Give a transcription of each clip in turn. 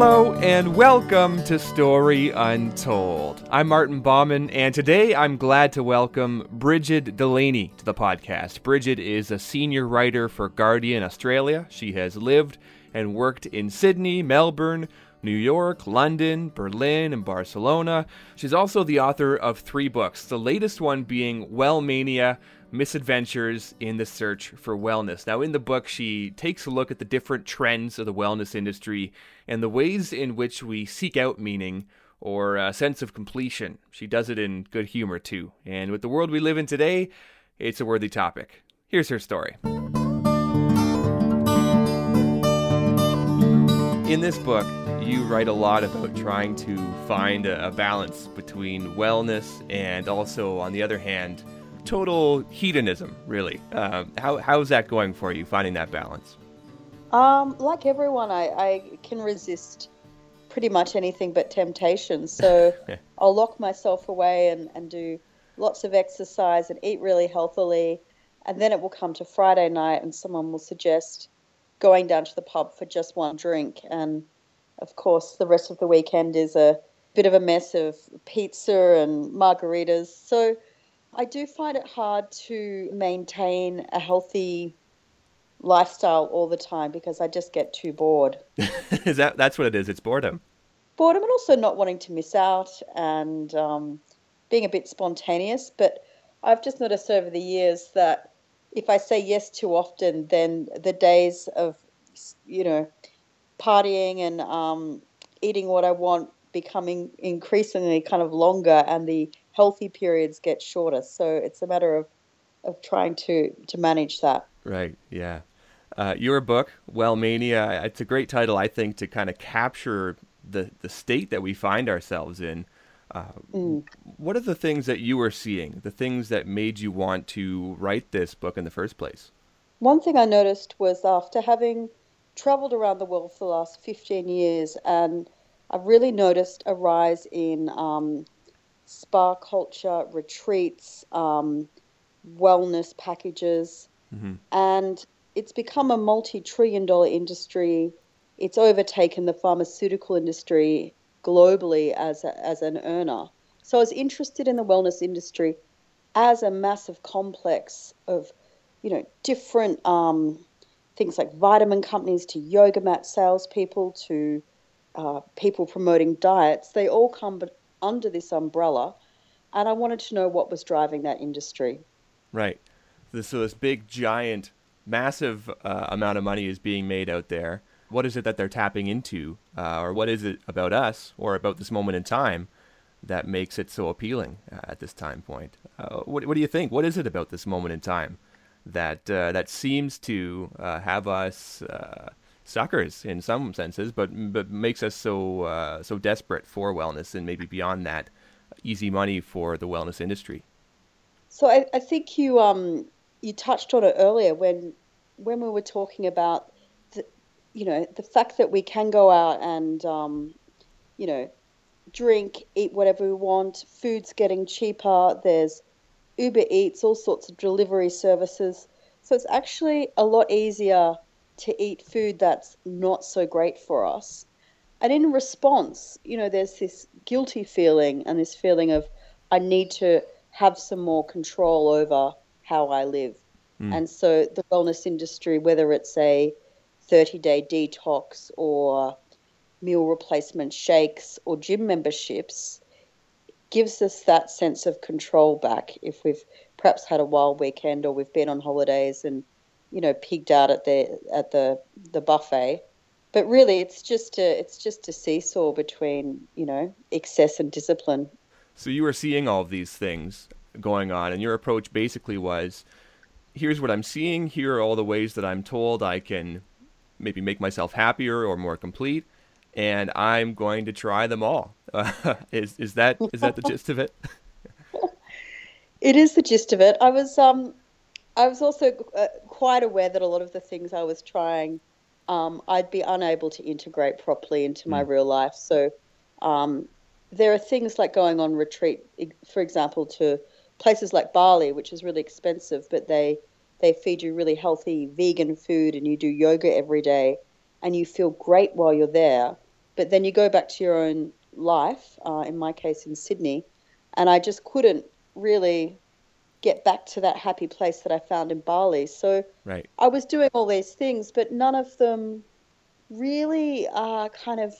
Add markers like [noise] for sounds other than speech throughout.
Hello and welcome to Story Untold. I'm Martin Bauman, and today I'm glad to welcome Brigid Delaney to the podcast. Brigid is a senior writer for Guardian Australia. She has lived and worked in Sydney, Melbourne, New York, London, Berlin, and Barcelona. She's also the author of three books, the latest one being Wellmania Misadventures in the Search for Wellness. Now, in the book, she takes a look at the different trends of the wellness industry and the ways in which we seek out meaning or a sense of completion. She does it in good humor, too. And with the world we live in today, it's a worthy topic. Here's her story. In this book, you write a lot about trying to find a, a balance between wellness and also, on the other hand, total hedonism, really. Um, how, how's that going for you, finding that balance? Um, like everyone, I, I can resist pretty much anything but temptation. So [laughs] I'll lock myself away and, and do lots of exercise and eat really healthily. And then it will come to Friday night and someone will suggest going down to the pub for just one drink. And of course, the rest of the weekend is a bit of a mess of pizza and margaritas. So I do find it hard to maintain a healthy lifestyle all the time because I just get too bored. [laughs] is that that's what it is? It's boredom. Boredom, and also not wanting to miss out and um, being a bit spontaneous. But I've just noticed over the years that if I say yes too often, then the days of you know partying and um, eating what I want becoming increasingly kind of longer, and the healthy periods get shorter. So it's a matter of of trying to to manage that. Right. Yeah. Uh, your book, Wellmania, it's a great title, I think, to kind of capture the the state that we find ourselves in. Uh, mm. What are the things that you were seeing? The things that made you want to write this book in the first place? One thing I noticed was after having traveled around the world for the last 15 years, and I've really noticed a rise in um, spa culture, retreats, um, wellness packages, mm-hmm. and it's become a multi trillion dollar industry. It's overtaken the pharmaceutical industry globally as, a, as an earner. So I was interested in the wellness industry as a massive complex of, you know, different um, things like vitamin companies to yoga mat salespeople to uh, people promoting diets. They all come under this umbrella, and I wanted to know what was driving that industry. Right. So this big, giant, massive uh, amount of money is being made out there. What is it that they're tapping into, uh, or what is it about us, or about this moment in time, that makes it so appealing uh, at this time point? Uh, what, what, do you think? What is it about this moment in time that uh, that seems to uh, have us suckers in some senses, but but makes us so uh, so desperate for wellness and maybe beyond that, easy money for the wellness industry. So I, I think you um you touched on it earlier when when we were talking about the, you know the fact that we can go out and um, you know drink, eat whatever we want, food's getting cheaper. There's Uber Eats, all sorts of delivery services. So it's actually a lot easier to eat food that's not so great for us. And in response, you know, there's this guilty feeling and this feeling of, I need to have some more control over how I live. Mm. And so the wellness industry, whether it's a 30 day detox or meal replacement shakes or gym memberships, gives us that sense of control back if we've perhaps had a wild weekend or we've been on holidays and you know pigged out at the at the the buffet. But really it's just a it's just a seesaw between you know excess and discipline. So you were seeing all of these things going on and your approach basically was here's what i'm seeing. Here are all the ways that i'm told i can maybe make myself happier or more complete and i'm going to try them all. Uh, [laughs] is is that is that the gist of it? [laughs] It is the gist of it. I was um I was also uh, quite aware that a lot of the things I was trying, um, I'd be unable to integrate properly into my mm. real life. So um, there are things like going on retreat, for example, to places like Bali, which is really expensive, but they they feed you really healthy vegan food, and you do yoga every day, and you feel great while you're there. but then you go back to your own life, uh, in my case in Sydney, and I just couldn't really get back to that happy place that I found in Bali. So right. I was doing all these things, but none of them really uh, kind of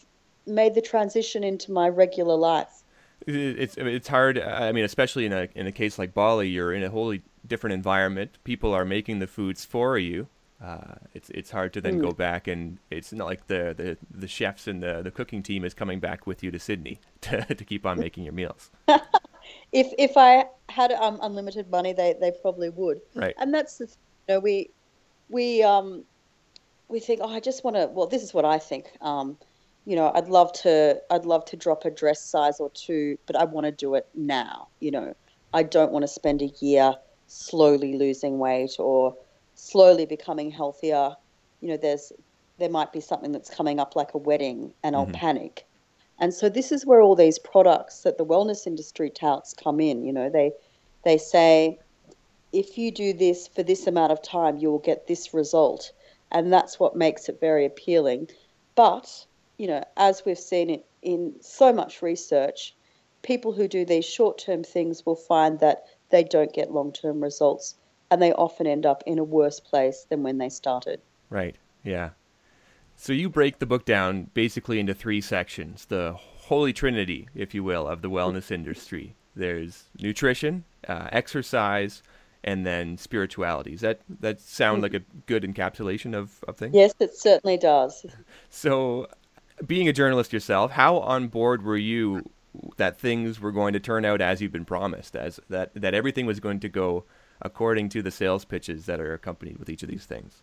made the transition into my regular life. It's it's hard. I mean, especially in a in a case like Bali, you're in a wholly different environment. People are making the foods for you. Uh, it's it's hard to then mm. go back and it's not like the, the, the chefs and the, the cooking team is coming back with you to Sydney [laughs] to, to keep on making your meals. [laughs] if if I had um, unlimited money, they, they probably would. Right. And that's the you know we we um we think oh I just want to well this is what I think um you know I'd love to I'd love to drop a dress size or two but I want to do it now you know I don't want to spend a year slowly losing weight or slowly becoming healthier you know there's there might be something that's coming up like a wedding and I'll mm-hmm. panic and so this is where all these products that the wellness industry touts come in. You know, they they say if you do this for this amount of time, you will get this result, and that's what makes it very appealing. But you know, as we've seen it in so much research, people who do these short-term things will find that they don't get long-term results, and they often end up in a worse place than when they started. Right. Yeah. So you break the book down basically into three sections the holy trinity, if you will, of the wellness [laughs] industry. There's nutrition, uh, exercise, and then spirituality. Does that that sound like a good encapsulation of, of things? Yes, it certainly does. [laughs] So, being a journalist yourself, how on board were you that things were going to turn out as you've been promised, as that that everything was going to go according to the sales pitches that are accompanied with each of these things?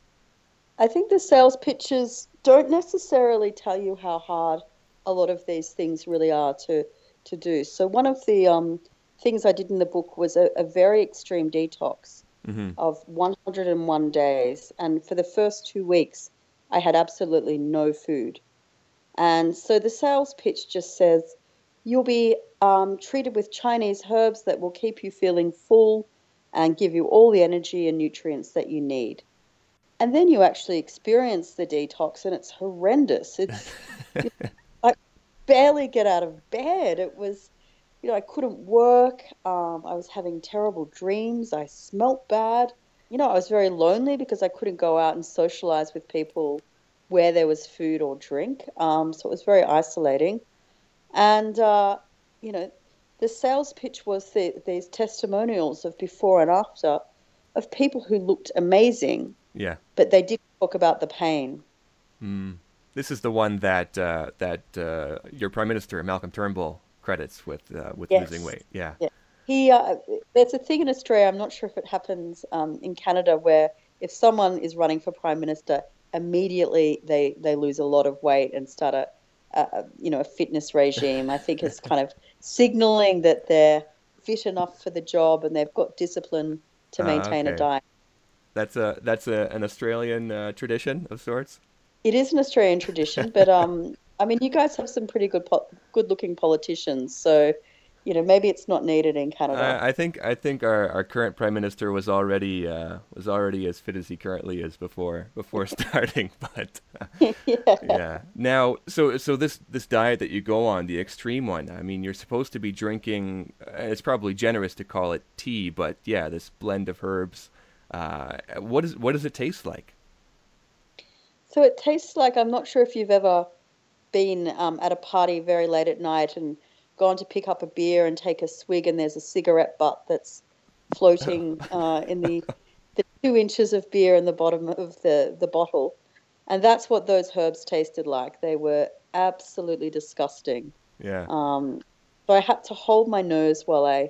I think the sales pitches don't necessarily tell you how hard a lot of these things really are to to do. So one of the um, things I did in the book was a, a very extreme detox mm-hmm. of 101 days, and for the first two weeks, I had absolutely no food. And so the sales pitch just says you'll be um, treated with Chinese herbs that will keep you feeling full and give you all the energy and nutrients that you need and then you actually experience the detox and it's horrendous. It's [laughs] i barely get out of bed. It was you know i couldn't work. Um, i was having terrible dreams. I smelt bad. You know i was very lonely because i couldn't go out and socialize with people where there was food or drink. Um, so it was very isolating. And uh, you know the sales pitch was the, these testimonials of before and after of people who looked amazing yeah. But they did talk about the pain. Mm. This is the one that uh, that uh, your prime minister Malcolm Turnbull credits with uh, with yes. losing weight. Yeah. yeah. He uh, there's a thing in Australia. I'm not sure if it happens um, in Canada where if someone is running for prime minister, immediately they they lose a lot of weight and start a, a you know a fitness regime. I think it's kind of [laughs] signaling that they're fit enough for the job and they've got discipline to ah, maintain okay. a diet. That's a that's a, an Australian uh, tradition of sorts. It is an Australian tradition, but um, I mean, you guys have some pretty good po- good looking politicians, so you know maybe it's not needed in Canada. I, I think I think our, our current prime minister was already uh, was already as fit as he currently is before before [laughs] starting, but [laughs] yeah. yeah. Now, so so this this diet that you go on, the extreme one. I mean, you're supposed to be drinking. Uh, it's probably generous to call it tea, but yeah, this blend of herbs uh, what is what does it taste like? So it tastes like I'm not sure if you've ever been um, at a party very late at night and gone to pick up a beer and take a swig, and there's a cigarette butt that's floating [laughs] uh, in the the two inches of beer in the bottom of the the bottle, and that's what those herbs tasted like. They were absolutely disgusting. Yeah. Um, so I had to hold my nose while I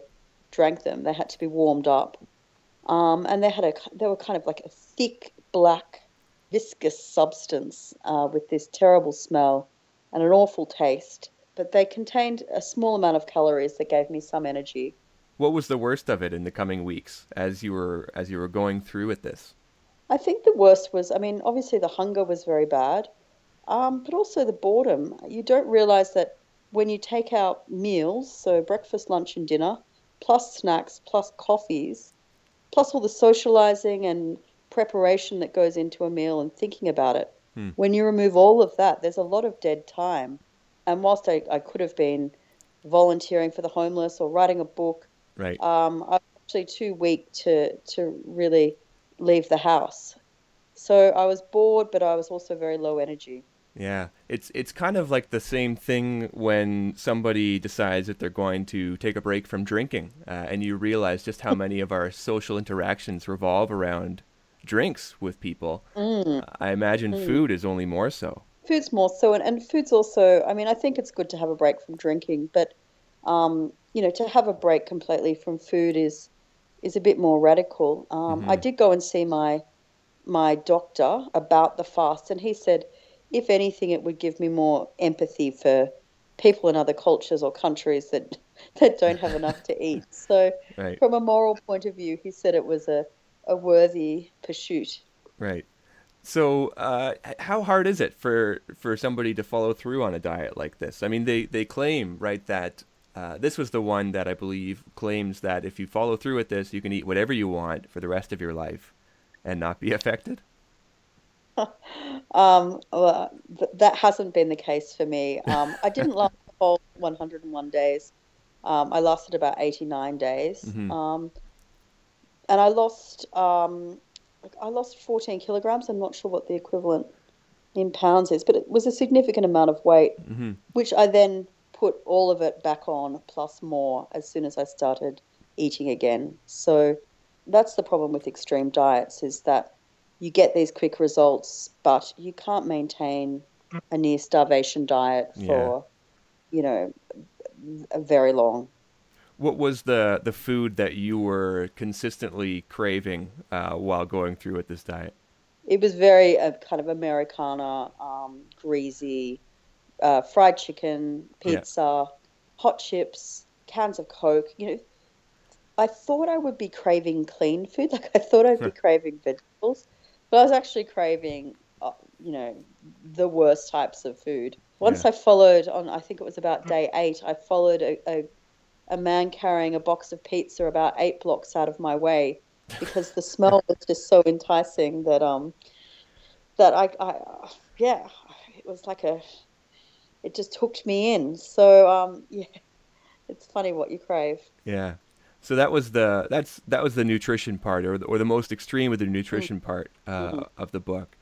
drank them. They had to be warmed up. Um, and they had a they were kind of like a thick black viscous substance uh, with this terrible smell and an awful taste. But they contained a small amount of calories that gave me some energy. What was the worst of it in the coming weeks as you were as you were going through with this? I think the worst was, I mean, obviously the hunger was very bad, um, but also the boredom. You don't realize that when you take out meals, so breakfast, lunch, and dinner, plus snacks, plus coffees, plus all the socializing and preparation that goes into a meal and thinking about it. Hmm. When you remove all of that, there's a lot of dead time. and whilst I, I could have been volunteering for the homeless or writing a book, right. um, I was actually too weak to to really leave the house. So I was bored, but I was also very low energy. Yeah, it's it's kind of like the same thing when somebody decides that they're going to take a break from drinking, uh, and you realize just how [laughs] many of our social interactions revolve around drinks with people. Mm. Uh, I imagine mm. food is only more so. Food's more so, and, and food's also. I mean, I think it's good to have a break from drinking, but um, you know, to have a break completely from food is is a bit more radical. Um, mm-hmm. I did go and see my my doctor about the fast, and he said if anything, it would give me more empathy for people in other cultures or countries that [laughs] that don't have enough to eat. So, right. from a moral point of view, he said it was a, a worthy pursuit. Right. So, uh, how hard is it for for somebody to follow through on a diet like this? I mean, they they claim right that uh, this was the one that I believe claims that if you follow through with this, you can eat whatever you want for the rest of your life and not be [laughs] affected. [laughs] um, well, th- that hasn't been the case for me. Um, I didn't [laughs] last the whole 101 days. Um, I lasted about 89 days, mm-hmm. Um, and I lost um, I lost 14 kilograms. I'm not sure what the equivalent in pounds is, but it was a significant amount of weight, mm-hmm. which I then put all of it back on plus more as soon as I started eating again. So that's the problem with extreme diets is that you get these quick results, but you can't maintain a near starvation diet for, yeah. you know, a very long. What was the the food that you were consistently craving uh, while going through with this diet? It was very uh, kind of Americana, um, greasy, uh, fried chicken, pizza, yeah. hot chips, cans of Coke. You know, I thought I would be craving clean food. [laughs] Like I thought I'd be [laughs] craving vegetables, but I was actually craving, uh, you know, the worst types of food. Once yeah. I followed on, I think it was about day eight, I followed a, a, a man carrying a box of pizza about eight blocks out of my way because the smell was just so enticing that um that I, I yeah it was like a it just hooked me in. So um [laughs] yeah, it's funny what you crave. Yeah. So that was the that's that was the nutrition part, or the, or the most extreme of the nutrition mm-hmm. part uh, mm-hmm. of the book.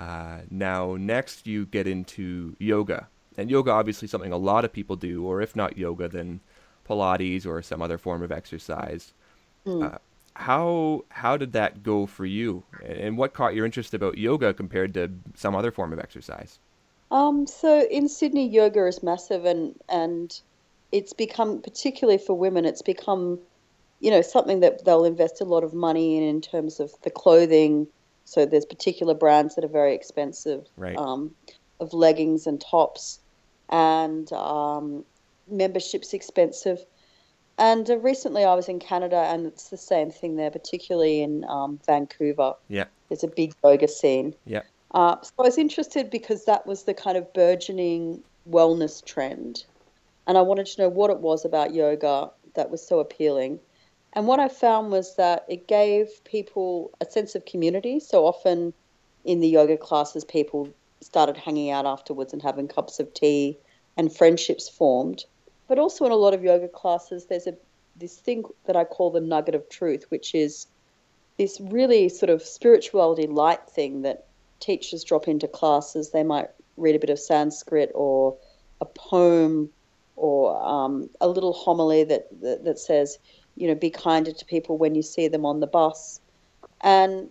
Uh, now, next you get into yoga, and yoga obviously something a lot of people do, or if not yoga, then Pilates or some other form of exercise. Mm. Uh, how how did that go for you, and what caught your interest about yoga compared to some other form of exercise? Um, so in Sydney, yoga is massive, and and it's become particularly for women. It's become you know, something that they'll invest a lot of money in in terms of the clothing. So there's particular brands that are very expensive, right. um, of leggings and tops, and um, membership's expensive. And uh, recently I was in Canada, and it's the same thing there, particularly in um, Vancouver. Yeah, there's a big yoga scene. Yeah. Uh, so I was interested because that was the kind of burgeoning wellness trend, and I wanted to know what it was about yoga that was so appealing. And what I found was that it gave people a sense of community. So often in the yoga classes, people started hanging out afterwards and having cups of tea, and friendships formed. But also in a lot of yoga classes, there's a this thing that I call the nugget of truth, which is this really sort of spirituality light thing that teachers drop into classes. They might read a bit of Sanskrit or a poem or um, a little homily that, that, that says, you know, be kinder to people when you see them on the bus. And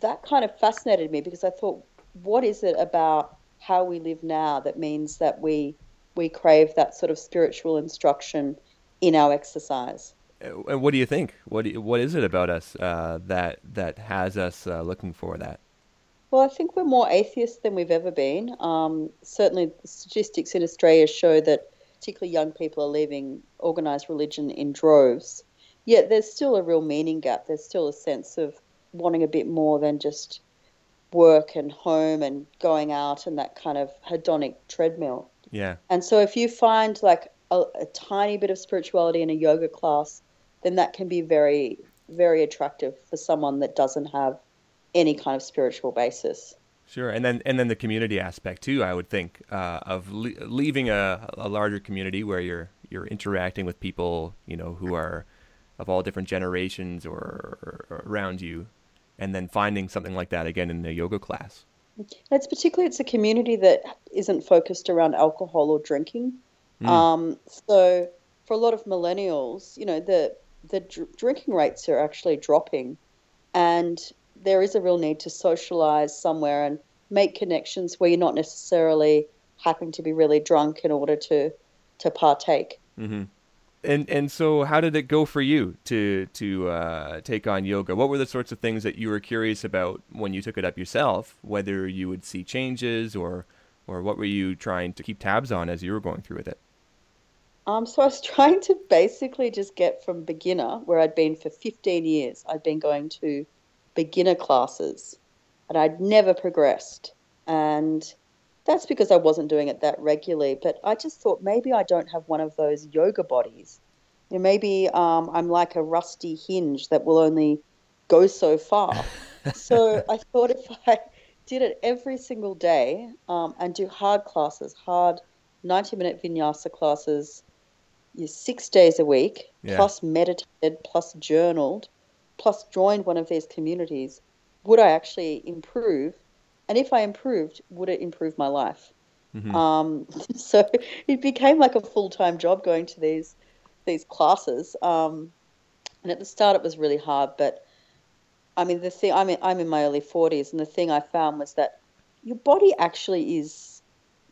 that kind of fascinated me because I thought, what is it about how we live now that means that we we crave that sort of spiritual instruction in our exercise? And what do you think? What you, what is it about us uh, that that has us uh, looking for that? Well, I think we're more atheists than we've ever been. Um, certainly, the statistics in Australia show that particularly young people are leaving organised religion in droves. Yet there's still a real meaning gap. There's still a sense of wanting a bit more than just work and home and going out and that kind of hedonic treadmill. Yeah. And so if you find like a, a tiny bit of spirituality in a yoga class, then that can be very, very attractive for someone that doesn't have any kind of spiritual basis. Sure, and then and then the community aspect too. I would think uh, of le- leaving a, a larger community where you're you're interacting with people, you know, who are of all different generations or, or around you, and then finding something like that again in a yoga class. It's particularly it's a community that isn't focused around alcohol or drinking. Mm. Um, so for a lot of millennials, you know, the the dr- drinking rates are actually dropping, and there is a real need to socialize somewhere and make connections where you're not necessarily having to be really drunk in order to to partake. Mm-hmm. And and so, how did it go for you to to uh, take on yoga? What were the sorts of things that you were curious about when you took it up yourself? Whether you would see changes, or or what were you trying to keep tabs on as you were going through with it? Um, so I was [laughs] trying to basically just get from beginner, where I'd been for 15 years. I'd been going to beginner classes, and I'd never progressed. And that's because I wasn't doing it that regularly. But I just thought maybe I don't have one of those yoga bodies. You know, maybe um, I'm like a rusty hinge that will only go so far. [laughs] so I thought if I did it every single day um, and do hard classes, hard 90 minute vinyasa classes, you six days a week, yeah. plus meditated, plus journaled, plus joined one of these communities, would I actually improve and if I improved, would it improve my life? Mm-hmm. Um, [laughs] so it became like a full time job going to these these classes. Um, and at the start, it was really hard. But I mean, the thing I'm in, I'm in my early 40s, and the thing I found was that your body actually is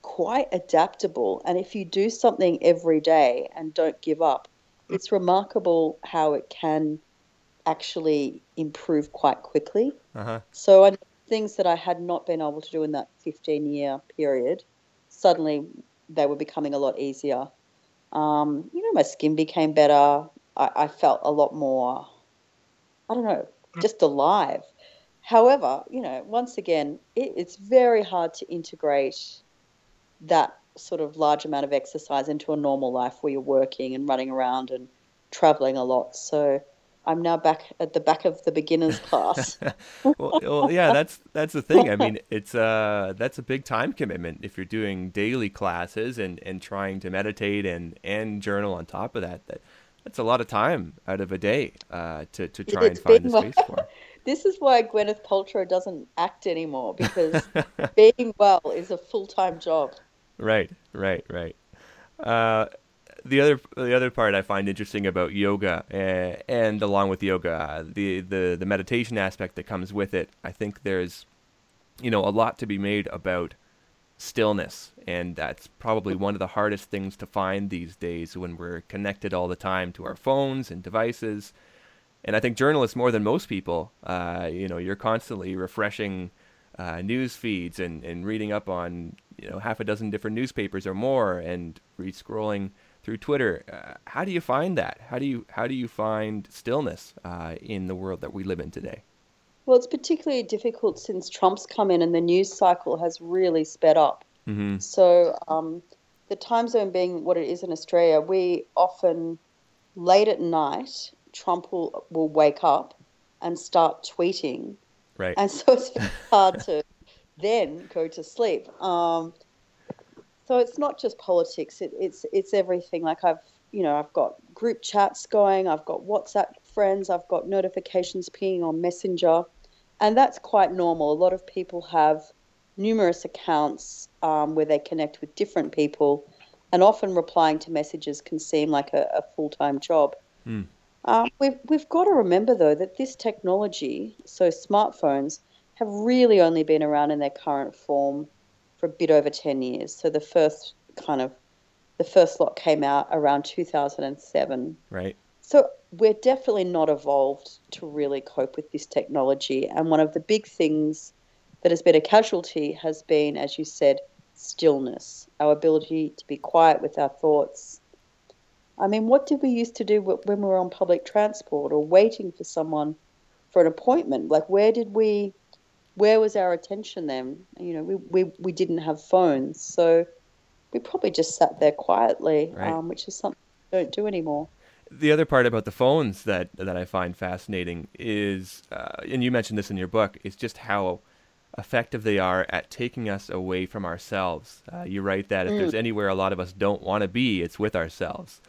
quite adaptable. And if you do something every day and don't give up, it's remarkable how it can actually improve quite quickly. Uh-huh. So I things that I had not been able to do in that 15 year period, suddenly they were becoming a lot easier. Um, you know, my skin became better. I, I, felt a lot more, I don't know, just alive. However, you know, once again, it, it's very hard to integrate that sort of large amount of exercise into a normal life where you're working and running around and traveling a lot. So I'm now back at the back of the beginners class. [laughs] well, well, yeah, that's that's the thing. I mean, it's uh that's a big time commitment if you're doing daily classes and and trying to meditate and and journal on top of that. That that's a lot of time out of a day uh, to to try it's and find the space well. for. [laughs] This is why Gwyneth Paltrow doesn't act anymore because [laughs] being well is a full time job. Right, right, right. Uh, the other the other part I find interesting about yoga uh, and along with yoga, the, the the meditation aspect that comes with it. I think there's, you know, a lot to be made about stillness, and that's probably one of the hardest things to find these days when we're connected all the time to our phones and devices. And I think journalists, more than most people, uh, you know, you're constantly refreshing uh, news feeds and, and reading up on you know half a dozen different newspapers or more, and re-scrolling through Twitter. Uh, how do you find that? How do you how do you find stillness uh, in the world that we live in today? Well, it's particularly difficult since Trump's come in and the news cycle has really sped up. Mm-hmm. So um, the time zone being what it is in Australia, we often late at night Trump will will wake up and start tweeting. Right. And so it's hard to then go to sleep. Um, so it's not just politics; it, it's it's everything. Like I've you know I've got group chats going, I've got WhatsApp friends, I've got notifications pinging on Messenger, and that's quite normal. A lot of people have numerous accounts um, where they connect with different people, and often replying to messages can seem like a, a full time job. Mm. Um, we've we've got to remember though that this technology, so smartphones, have really only been around in their current form for a bit over 10 years. So the first kind of the first lot came out around 2007. Right. So we're definitely not evolved to really cope with this technology. And one of the big things that has been a casualty has been, as you said, stillness, our ability to be quiet with our thoughts. I mean, what did we used to do when we were on public transport or waiting for someone for an appointment? Like, where did we where was our attention then? You know, we, we, we didn't have phones, so we probably just sat there quietly, right. um, which is something we don't do anymore. The other part about the phones that that I find fascinating is, uh, and you mentioned this in your book, is just how effective they are at taking us away from ourselves. Uh, you write that if Mm. there's anywhere a lot of us don't want to be, it's with ourselves.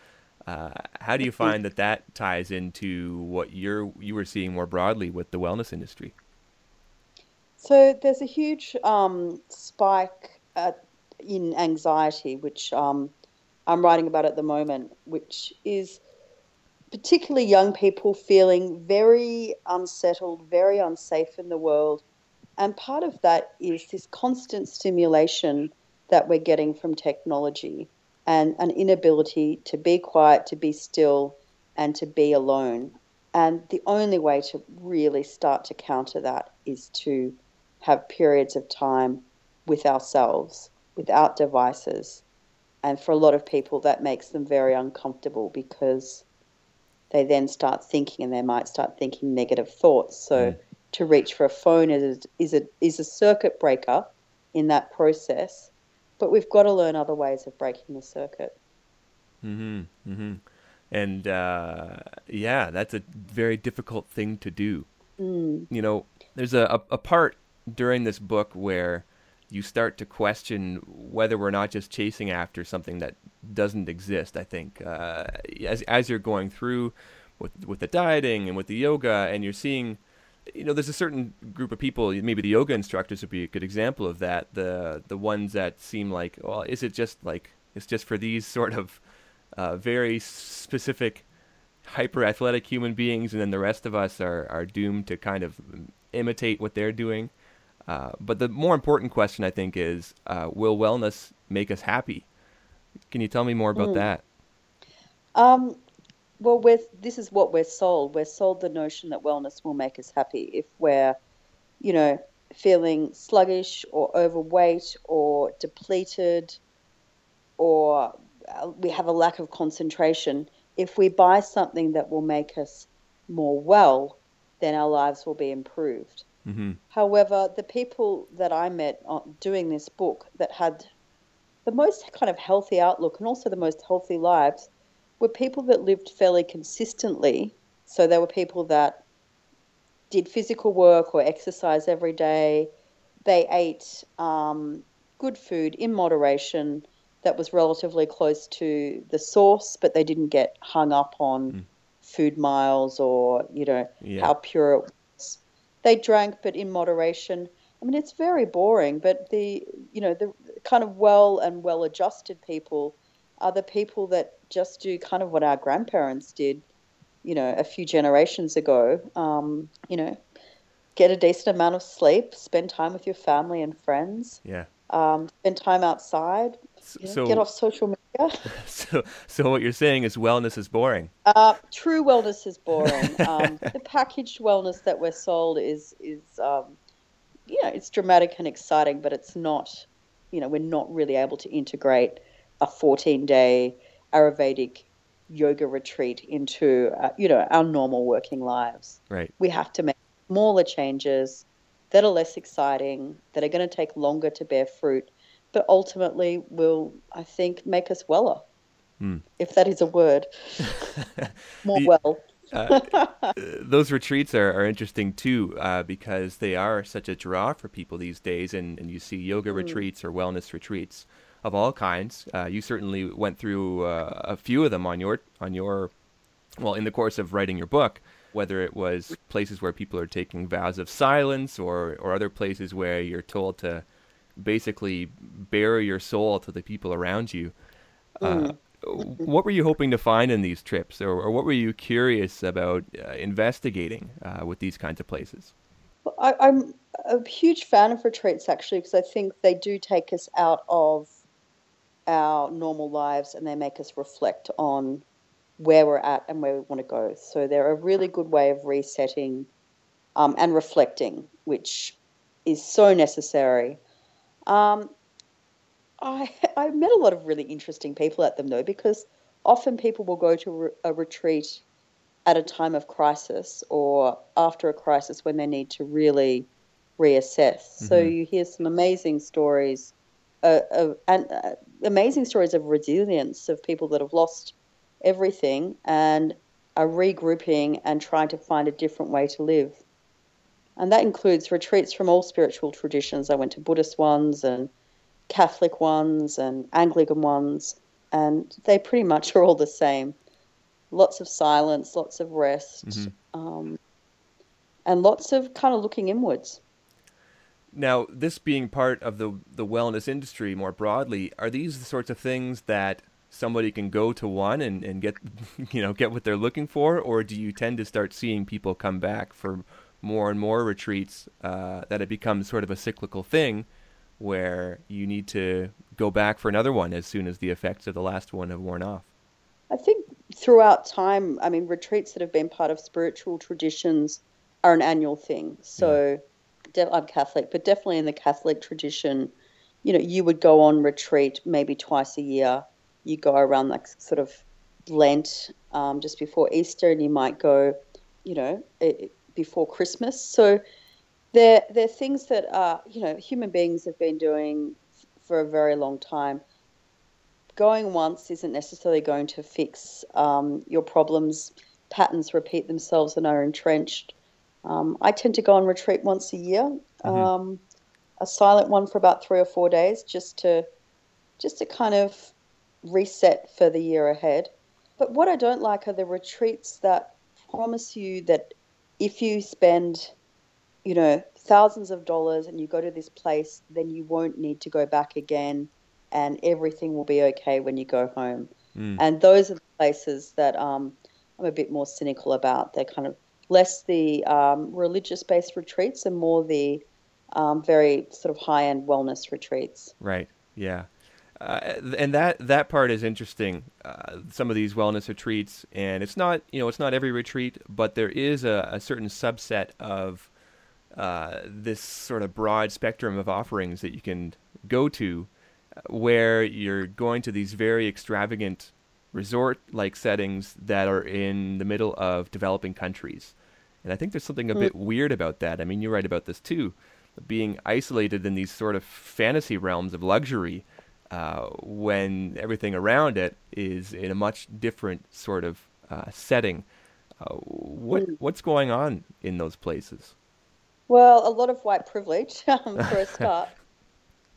Uh, how do you find that that ties into what you're you were seeing more broadly with the wellness industry? So there's a huge um, spike at, in anxiety, which um, I'm writing about at the moment, which is particularly young people feeling very unsettled, very unsafe in the world. And part of that is this constant stimulation that we're getting from technology and an inability to be quiet, to be still, and to be alone. And the only way to really start to counter that is to have periods of time with ourselves, without devices. And for a lot of people, that makes them very uncomfortable because they then start thinking and they might start thinking negative thoughts. So Mm. to reach for a phone is, is, a, is a circuit breaker in that process. But we've got to learn other ways of breaking the circuit. Mm-hmm. Mm-hmm. And uh, yeah, that's a very difficult thing to do. Mm. You know, there's a, a, a part during this book where you start to question whether we're not just chasing after something that doesn't exist. I think uh, as as you're going through with with the dieting and with the yoga, and you're seeing, you know, there's a certain group of people. Maybe the yoga instructors would be a good example of that. The the ones that seem like, well, is it just like it's just for these sort of uh, very specific hyper athletic human beings, and then the rest of us are, are doomed to kind of imitate what they're doing. Uh, but the more important question, I think, is uh, will wellness make us happy? Can you tell me more about Mm. that? Um, well, we're, this is what we're sold. We're sold the notion that wellness will make us happy if we're, you know, feeling sluggish or overweight or depleted or uh, we have a lack of concentration. If we buy something that will make us more well, then our lives will be improved. Mm-hmm. However, the people that I met doing this book that had the most kind of healthy outlook and also the most healthy lives were people that lived fairly consistently. So they were people that did physical work or exercise every day. They ate um, good food in moderation that was relatively close to the source, but they didn't get hung up on Mm. food miles or, you know, Yeah. how pure it was. They drank, but in moderation. I mean, it's very boring, but the, you know, the kind of well and well adjusted people are the people that just do kind of what our grandparents did, you know, a few generations ago. Um, you know, get a decent amount of sleep, spend time with your family and friends, Yeah. um, spend time outside, So, get off social media. [laughs] so, so what you're saying is wellness is boring. Uh, true wellness is boring. [laughs] Um, the packaged wellness that we're sold is is um, you know it's dramatic and exciting, but it's not. You know, we're not really able to integrate a 14 day Ayurvedic yoga retreat into uh, you know our normal working lives. Right. We have to make smaller changes that are less exciting, that are going to take longer to bear fruit, but ultimately will, I think, make us weller Hmm. if that is a word. [laughs] More The- well. Uh, uh, [laughs] those retreats are, are interesting too uh, because they are such a draw for people these days, and, and you see yoga Mm. retreats or wellness retreats of all kinds. Uh, you certainly went through uh, a few of them on your on your well in the course of writing your book. Whether it was places where people are taking vows of silence, or or other places where you're told to basically bare your soul to the people around you. Uh, what were you hoping to find in these trips, or, or what were you curious about uh, investigating uh, with these kinds of places? I, I'm a huge fan of retreats actually because I think they do take us out of our normal lives and they make us reflect on where we're at and where we want to go. So they're a really good way of resetting um, and reflecting, which is so necessary. Um, I [laughs] I met a lot of really interesting people at them though because often people will go to a retreat at a time of crisis or after a crisis when they need to really reassess. So Mhm. you hear some amazing stories, uh, of, and uh, amazing stories of resilience of people that have lost everything and are regrouping and trying to find a different way to live. And that includes retreats from all spiritual traditions. I went to Buddhist ones and Catholic ones and Anglican ones, and they pretty much are all the same. Lots of silence, lots of rest, mm-hmm. um, and lots of kind of looking inwards. Now, this being part of the the wellness industry more broadly, are these the sorts of things that somebody can go to one and, and get [laughs] you know get what they're looking for, or do you tend to start seeing people come back for more and more retreats uh, that it becomes sort of a cyclical thing where you need to go back for another one as soon as the effects of the last one have worn off? I think throughout time, I mean, retreats that have been part of spiritual traditions are an annual thing. So yeah. I'm Catholic, but definitely in the Catholic tradition, you know, you would go on retreat maybe twice a year. You go around like sort of Lent um, just before Easter, and you might go, you know, it, before Christmas. So they're, they're things that are, you know, human beings have been doing for a very long time. Going once isn't necessarily going to fix um, your problems. Patterns repeat themselves and are entrenched. Um, I tend to go on retreat once a year, mm-hmm. um, a silent one for about three or four days, just to just to kind of reset for the year ahead. But what I don't like are the retreats that promise you that if you spend, you know, thousands of dollars and you go to this place, then you won't need to go back again and everything will be okay when you go home. Mm. And those are the places that um, I'm a bit more cynical about. They're kind of less the um, religious based retreats and more the um, very sort of high end wellness retreats. Right. Yeah. Uh, and that that part is interesting. Uh, some of these wellness retreats, and it's not you know it's not every retreat, but there is a, a certain subset of uh, this sort of broad spectrum of offerings that you can go to, uh, where you're going to these very extravagant resort-like settings that are in the middle of developing countries, and I think there's something a mm. bit weird about that. I mean, you write about this too, being isolated in these sort of fantasy realms of luxury uh, when everything around it is in a much different sort of uh, setting. Uh, what hmm. what's going on in those places? Well, a lot of white privilege [laughs] um, for a [laughs] start.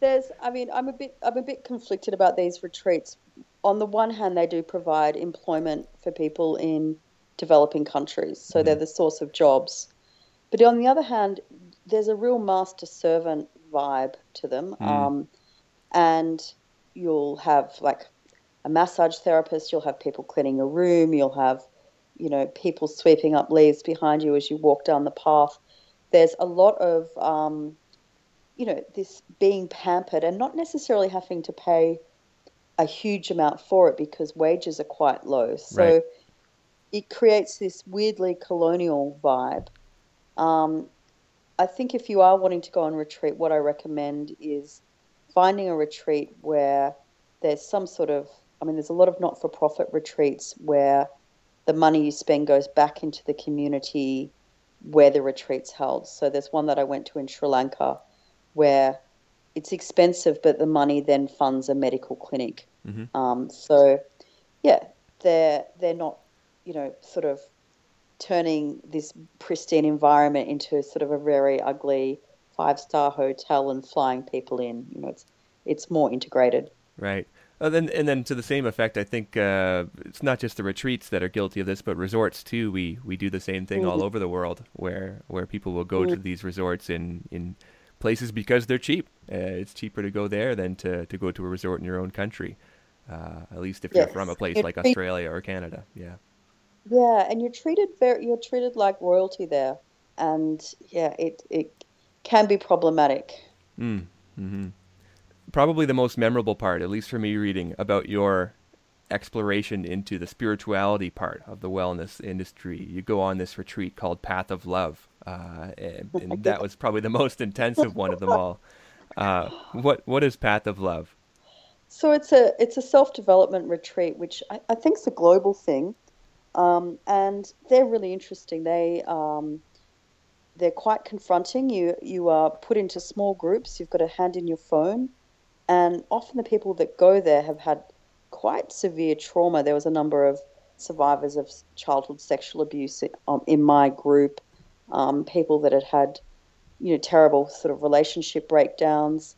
There's, I mean, I'm a bit, I'm a bit conflicted about these retreats. On the one hand, they do provide employment for people in developing countries, so mm-hmm. they're the source of jobs. But on the other hand, there's a real master servant vibe to them. Mm. Um, and you'll have like a massage therapist, you'll have people cleaning your room, you'll have, you know, people sweeping up leaves behind you as you walk down the path. There's a lot of, um, you know, this being pampered and not necessarily having to pay a huge amount for it because wages are quite low. So right. it creates this weirdly colonial vibe. Um, I think if you are wanting to go on retreat, what I recommend is finding a retreat where there's some sort of, I mean, there's a lot of not for profit retreats where the money you spend goes back into the community where the retreat's held. So there's one that I went to in Sri Lanka where it's expensive, but the money then funds a medical clinic. Mm-hmm. Um, so, yeah, they're they're not, you know, sort of turning this pristine environment into sort of a very ugly five star hotel and flying people in. You know, it's it's more integrated. Right. Uh, then, and then to the same effect, I think uh, it's not just the retreats that are guilty of this, but resorts too. We we do the same thing mm-hmm. all over the world, where where people will go mm-hmm. to these resorts in in places because they're cheap. Uh, it's cheaper to go there than to to go to a resort in your own country. Uh, at least if yes. you're from a place like Australia or Canada. Yeah. Yeah, and you're treated very you're treated like royalty there, and yeah, it it can be problematic. Mm. Mm-hmm. Probably the most memorable part, at least for me reading, about your exploration into the spirituality part of the wellness industry. You go on this retreat called Path of Love, uh, and, [laughs] and that was probably the most intensive one of them all. Uh, what what is Path of Love? So it's a it's a self development retreat, which I, I think is a global thing, um, and they're really interesting. They um, they're quite confronting. You you are put into small groups. You've got to hand in your phone, and often the people that go there have had quite severe trauma. There was a number of survivors of childhood sexual abuse um, in my group, um, people that had had you know, terrible sort of relationship breakdowns.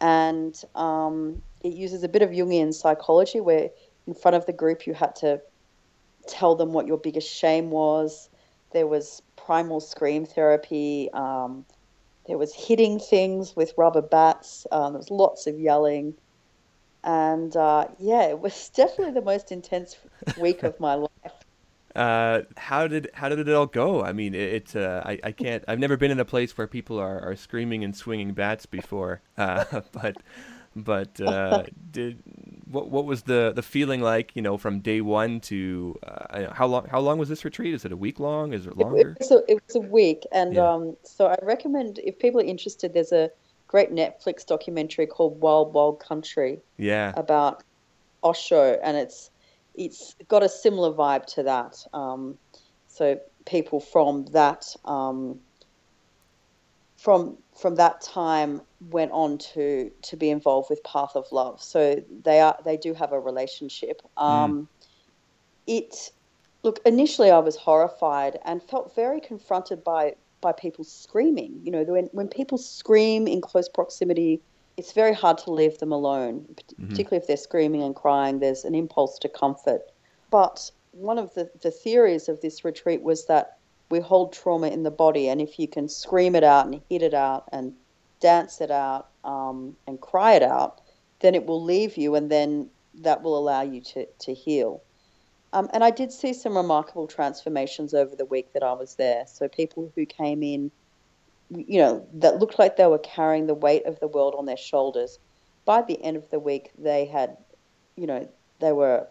And um, it uses a bit of Jungian psychology where in front of the group you had to tell them what your biggest shame was. There was primal scream therapy. Um, there was hitting things with rubber bats. Um, there was lots of yelling. And uh, yeah, it was [laughs] definitely the most intense week of my life. Uh, how did how did it all go? I mean, it. uh, I, I can't. I've never been in a place where people are, are screaming and swinging bats before. Uh, [laughs] but but uh, [laughs] did what what was the the feeling like? You know, from day one to uh, how long how long was this retreat? Is it a week long? Is it longer? It, was, a, it was a week, and yeah. um, so I recommend if people are interested, there's a great Netflix documentary called Wild Wild Country. Yeah, about Osho, and it's it's got a similar vibe to that. Um, so people from that um, from from that time went on to to be involved with Path of Love. So they are they do have a relationship. Hmm. Um, mm. It look initially I was horrified and felt very confronted by by people screaming. You know, when when people scream in close proximity, it's very hard to leave them alone, mm-hmm. particularly if they're screaming and crying. There's an impulse to comfort. But one of the, the theories of this retreat was that we hold trauma in the body, and if you can scream it out and hit it out and dance it out um, and cry it out, then it will leave you, and then that will allow you to, to heal. Um, and I did see some remarkable transformations over the week that I was there. So people who came in, you know, that looked like they were carrying the weight of the world on their shoulders. By the end of the week, they had, you know, they were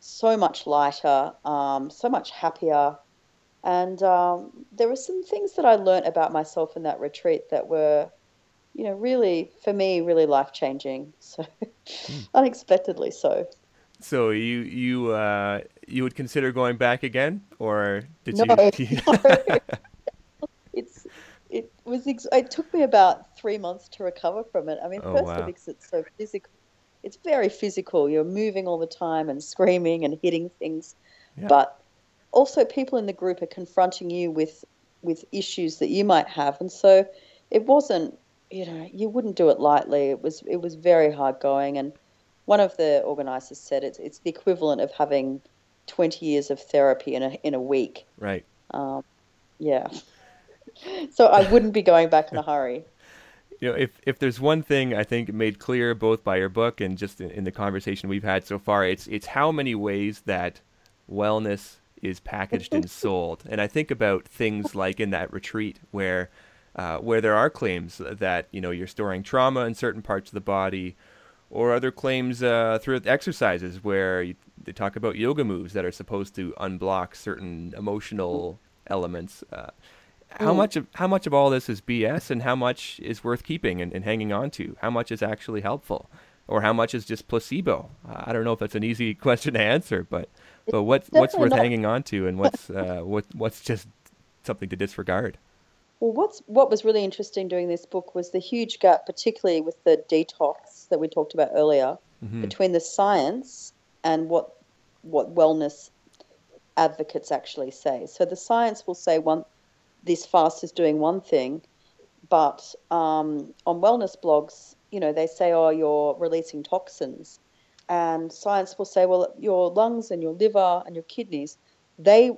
so much lighter, um, so much happier, and um, there were some things that I learned about myself in that retreat that were, you know, really, for me, really life changing. [laughs] So, mm. unexpectedly so. So you you uh, you would consider going back again, or did no, you? no. [laughs] [laughs] it's it was ex- it took me about three months to recover from it. I mean, oh, first wow. because it's so physical. It's very physical. You're moving all the time and screaming and hitting things, yeah. but also people in the group are confronting you with with issues that you might have, and so it wasn't you know you wouldn't do it lightly. It was it was very hard going, and one of the organisers said it's it's the equivalent of having twenty years of therapy in a in a week. Right. Um, yeah. [laughs] So I wouldn't be going back in a hurry. [laughs] You know, if if there's one thing I think made clear both by your book and just in, in the conversation we've had so far, it's it's how many ways that wellness is packaged and [laughs] sold. And I think about things like in that retreat where uh, where there are claims that you know you're storing trauma in certain parts of the body, or other claims uh, through exercises where you, they talk about yoga moves that are supposed to unblock certain emotional elements. Uh, how mm. much of how much of all this is BS, and how much is worth keeping and, and hanging on to? How much is actually helpful, or how much is just placebo? I don't know if that's an easy [laughs] question to answer, but but what's what's worth not. hanging on to, and what's uh, what what's just something to disregard? Well, what's what was really interesting doing this book was the huge gap, particularly with the detox that we talked about earlier, mm-hmm. between the science and what what wellness advocates actually say. So the science will say one this fast is doing one thing, but um, on wellness blogs, you know, they say, oh, you're releasing toxins and science will say, well, your lungs and your liver and your kidneys, they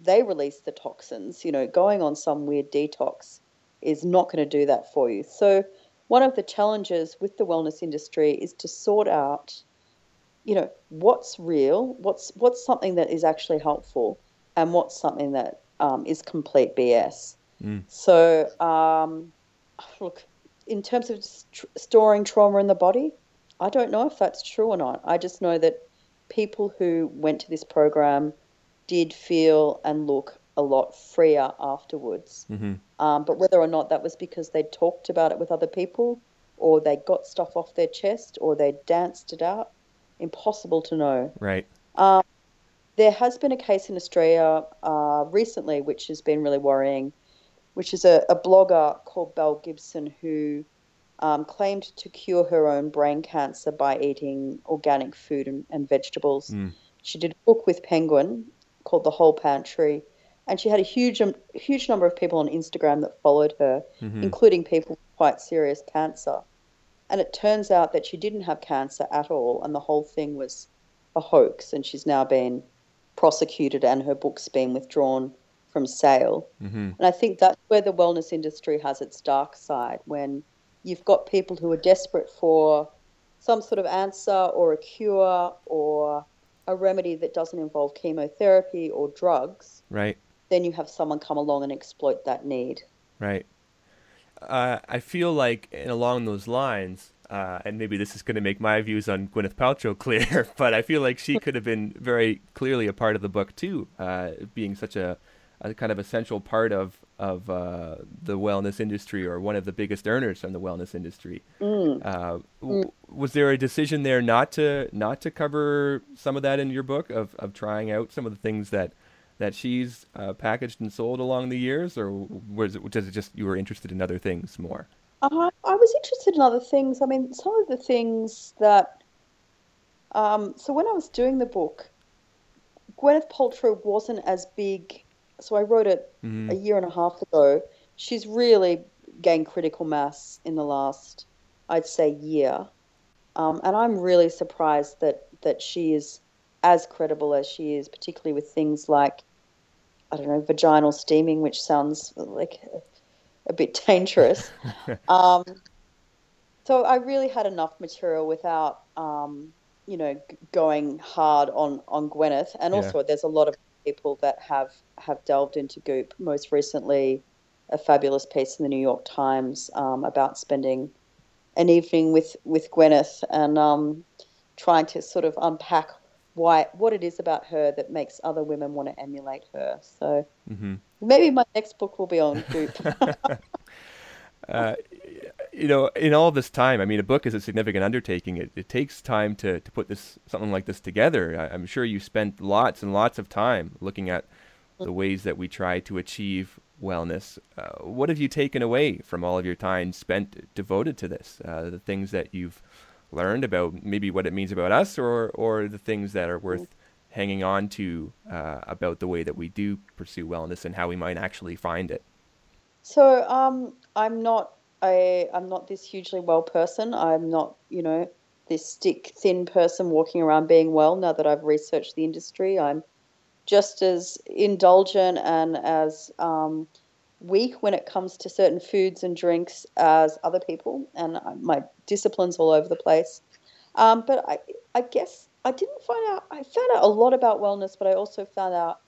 they release the toxins. You know, going on some weird detox is not going to do that for you. So one of the challenges with the wellness industry is to sort out, you know, what's real, what's what's something that is actually helpful, and what's something that um, is complete BS. Mm. So um, look, in terms of st- storing trauma in the body, I don't know if that's true or not. I just know that people who went to this program did feel and look a lot freer afterwards. Mm-hmm. Um, but whether or not that was because they talked about it with other people, or they got stuff off their chest, or they danced it out, impossible to know. Right. Um, there has been a case in Australia uh, recently, which has been really worrying, which is a, a blogger called Belle Gibson who um, claimed to cure her own brain cancer by eating organic food and, and vegetables. Mm. She did a book with Penguin called The Whole Pantry, and she had a huge, um, huge number of people on Instagram that followed her, mm-hmm. including people with quite serious cancer. And it turns out that she didn't have cancer at all, and the whole thing was a hoax. And she's now been prosecuted, and her book's been withdrawn from sale. Mm-hmm. And I think that's where the wellness industry has its dark side when you've got people who are desperate for some sort of answer or a cure or a remedy that doesn't involve chemotherapy or drugs. Right. Then you have someone come along and exploit that need. Right uh, I feel like, and along those lines, uh, and maybe this is going to make my views on Gwyneth Paltrow [laughs] clear, but I feel like she [laughs] could have been very clearly a part of the book too, uh, being such a, a, kind of essential part of of uh, the wellness industry or one of the biggest earners from the wellness industry. Mm. Uh, w- mm. Was there a decision there not to not to cover some of that in your book of of trying out some of the things that that she's uh, packaged and sold along the years, or was it, was it just you were interested in other things more? Uh, I was interested in other things. I mean, some of the things that. Um, so when I was doing the book, Gwyneth Paltrow wasn't as big. So I wrote it mm-hmm. a year and a half ago. She's really gained critical mass in the last, I'd say, year. Um, and I'm really surprised that that she is as credible as she is, particularly with things like I don't know, vaginal steaming, which sounds like a, a bit dangerous. [laughs] um, so I really had enough material without, um, you know, g- going hard on on Gwyneth, and also yeah. there's a lot of people that have have delved into Goop. Most recently, a fabulous piece in the New York Times um, about spending an evening with with Gwyneth and um, trying to sort of unpack why what it is about her that makes other women want to emulate her. So mm-hmm. maybe my next book will be on Goop. [laughs] uh, you know, in all this time, I mean, a book is a significant undertaking. It, it takes time to, to put this something like this together. I, am sure you spent lots and lots of time looking at the ways that we try to achieve wellness. Uh, what have you taken away from all of your time spent devoted to this? Uh, the things that you've learned about maybe what it means about us or or the things that are worth hanging on to uh, about the way that we do pursue wellness and how we might actually find it so um, i'm not a i'm not this hugely well person i'm not you know this stick thin person walking around being well now that i've researched the industry i'm just as indulgent and as um, weak when it comes to certain foods and drinks as other people, and my discipline's all over the place. Um, but I, I guess I didn't find out. I found out a lot about wellness, but I also found out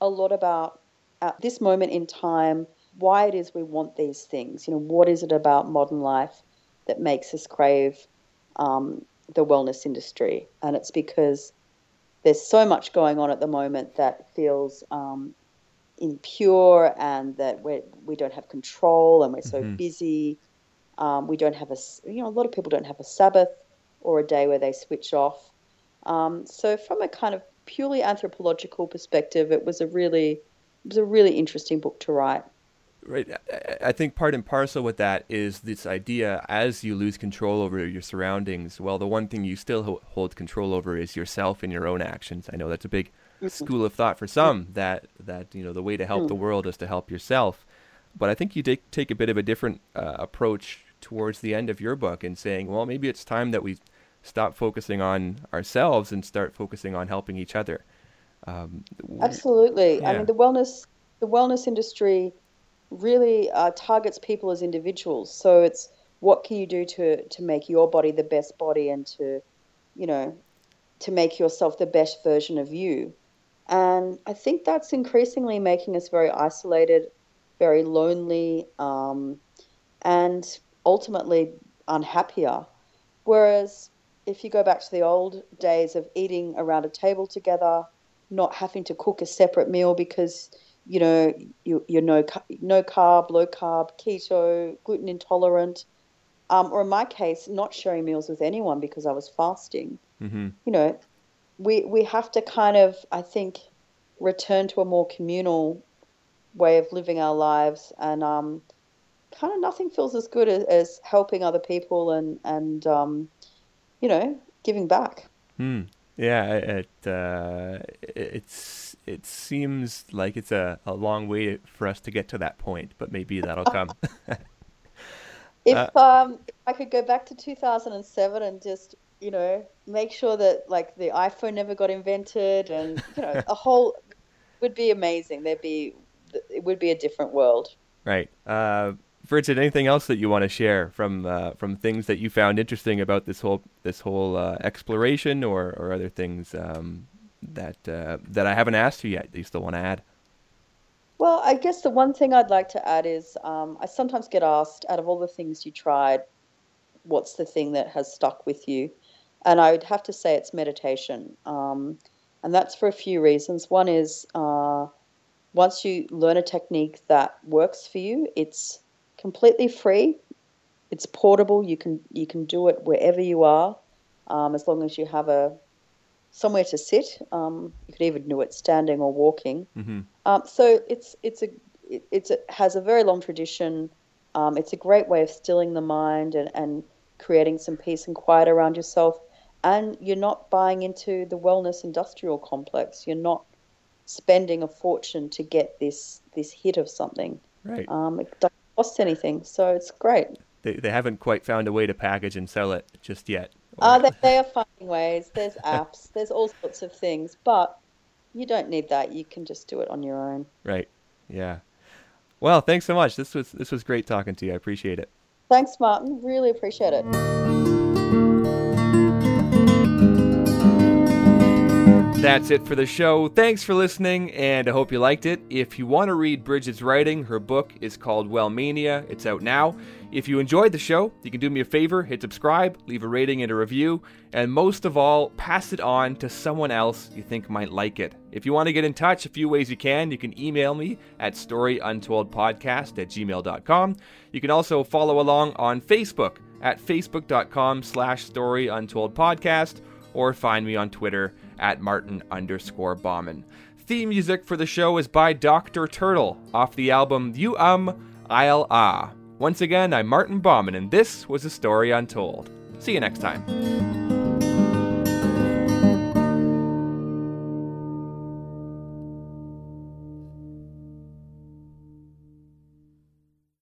a lot about at this moment in time why it is we want these things. You know, what is it about modern life that makes us crave um, the wellness industry? And it's because there's so much going on at the moment that feels um, impure and that we we don't have control and we're so mm-hmm. busy. Um, we don't have a you know a lot of people don't have a Sabbath or a day where they switch off. Um, so from a kind of purely anthropological perspective, it was a really it was a really interesting book to write. Right. I think part and parcel with that is this idea as you lose control over your surroundings, well, the one thing you still hold control over is yourself and your own actions. I know that's a big school of thought for some that that you know the way to help the hmm. world is to help yourself. But I think you take take a bit of a different uh, approach towards the end of your book and saying, well, maybe it's time that we stop focusing on ourselves and start focusing on helping each other. Um, Absolutely. Yeah. I mean, the wellness the wellness industry really uh, targets people as individuals. So it's what can you do to to make your body the best body and to, you know, to make yourself the best version of you. And I think that's increasingly making us very isolated, very lonely, um, and ultimately unhappier. Whereas if you go back to the old days of eating around a table together, not having to cook a separate meal because you know you, you're no no carb, low carb, keto, gluten intolerant, um, or in my case, not sharing meals with anyone because I was fasting. Mm-hmm. You know, we we have to kind of, I think, return to a more communal way of living our lives, and um, kind of nothing feels as good as, as helping other people and and um, you know, giving back. Hmm. Yeah, it uh, it's it seems like it's a, a long way for us to get to that point, but maybe that'll come. [laughs] [laughs] if uh, um, I could go back to 2007 and just you know make sure that like the iPhone never got invented and you know a [laughs] whole would be amazing. There'd be it would be a different world. Right. Uh, Brigid, anything else that you want to share from uh, from things that you found interesting about this whole this whole uh, exploration, or, or other things um, that uh, that I haven't asked you yet that you still want to add? Well, I guess the one thing I'd like to add is um, I sometimes get asked, out of all the things you tried, what's the thing that has stuck with you? And I would have to say it's meditation. Um, and that's for a few reasons. One is uh, once you learn a technique that works for you, it's completely free. It's portable. You can you can do it wherever you are, um, as long as you have a somewhere to sit. Um, you could even do it standing or walking. Mm-hmm. Um, so it's it's a it, it's a, has a very long tradition. Um, it's a great way of stilling the mind and, and creating some peace and quiet around yourself. And you're not buying into the wellness industrial complex. You're not spending a fortune to get this this hit of something. Right. Um, it doesn't cost anything, so it's great. They they haven't quite found a way to package and sell it just yet. Uh, they, they are finding ways. There's apps. there's all sorts of things, but you don't need that. You can just do it on your own. Right. Yeah. Well, thanks so much. This was this was great talking to you. I appreciate it. Thanks, Martin. Really appreciate it. That's it for the show. Thanks for listening, and I hope you liked it. If you want to read Brigid's writing, her book is called Wellmania. It's out now. If you enjoyed the show, you can do me a favor hit subscribe, leave a rating and a review, and most of all, pass it on to someone else you think might like it. If you want to get in touch, a few ways you can. You can email me at storyuntoldpodcast at gmail.com. You can also follow along on Facebook at facebook.com slash storyuntoldpodcast or find me on Twitter at Martin underscore Bauman. Theme music for the show is by Dr. Turtle off the album You Um, I'll Ah. Once again, I'm Martin Bauman, and this was a story untold. See you next time.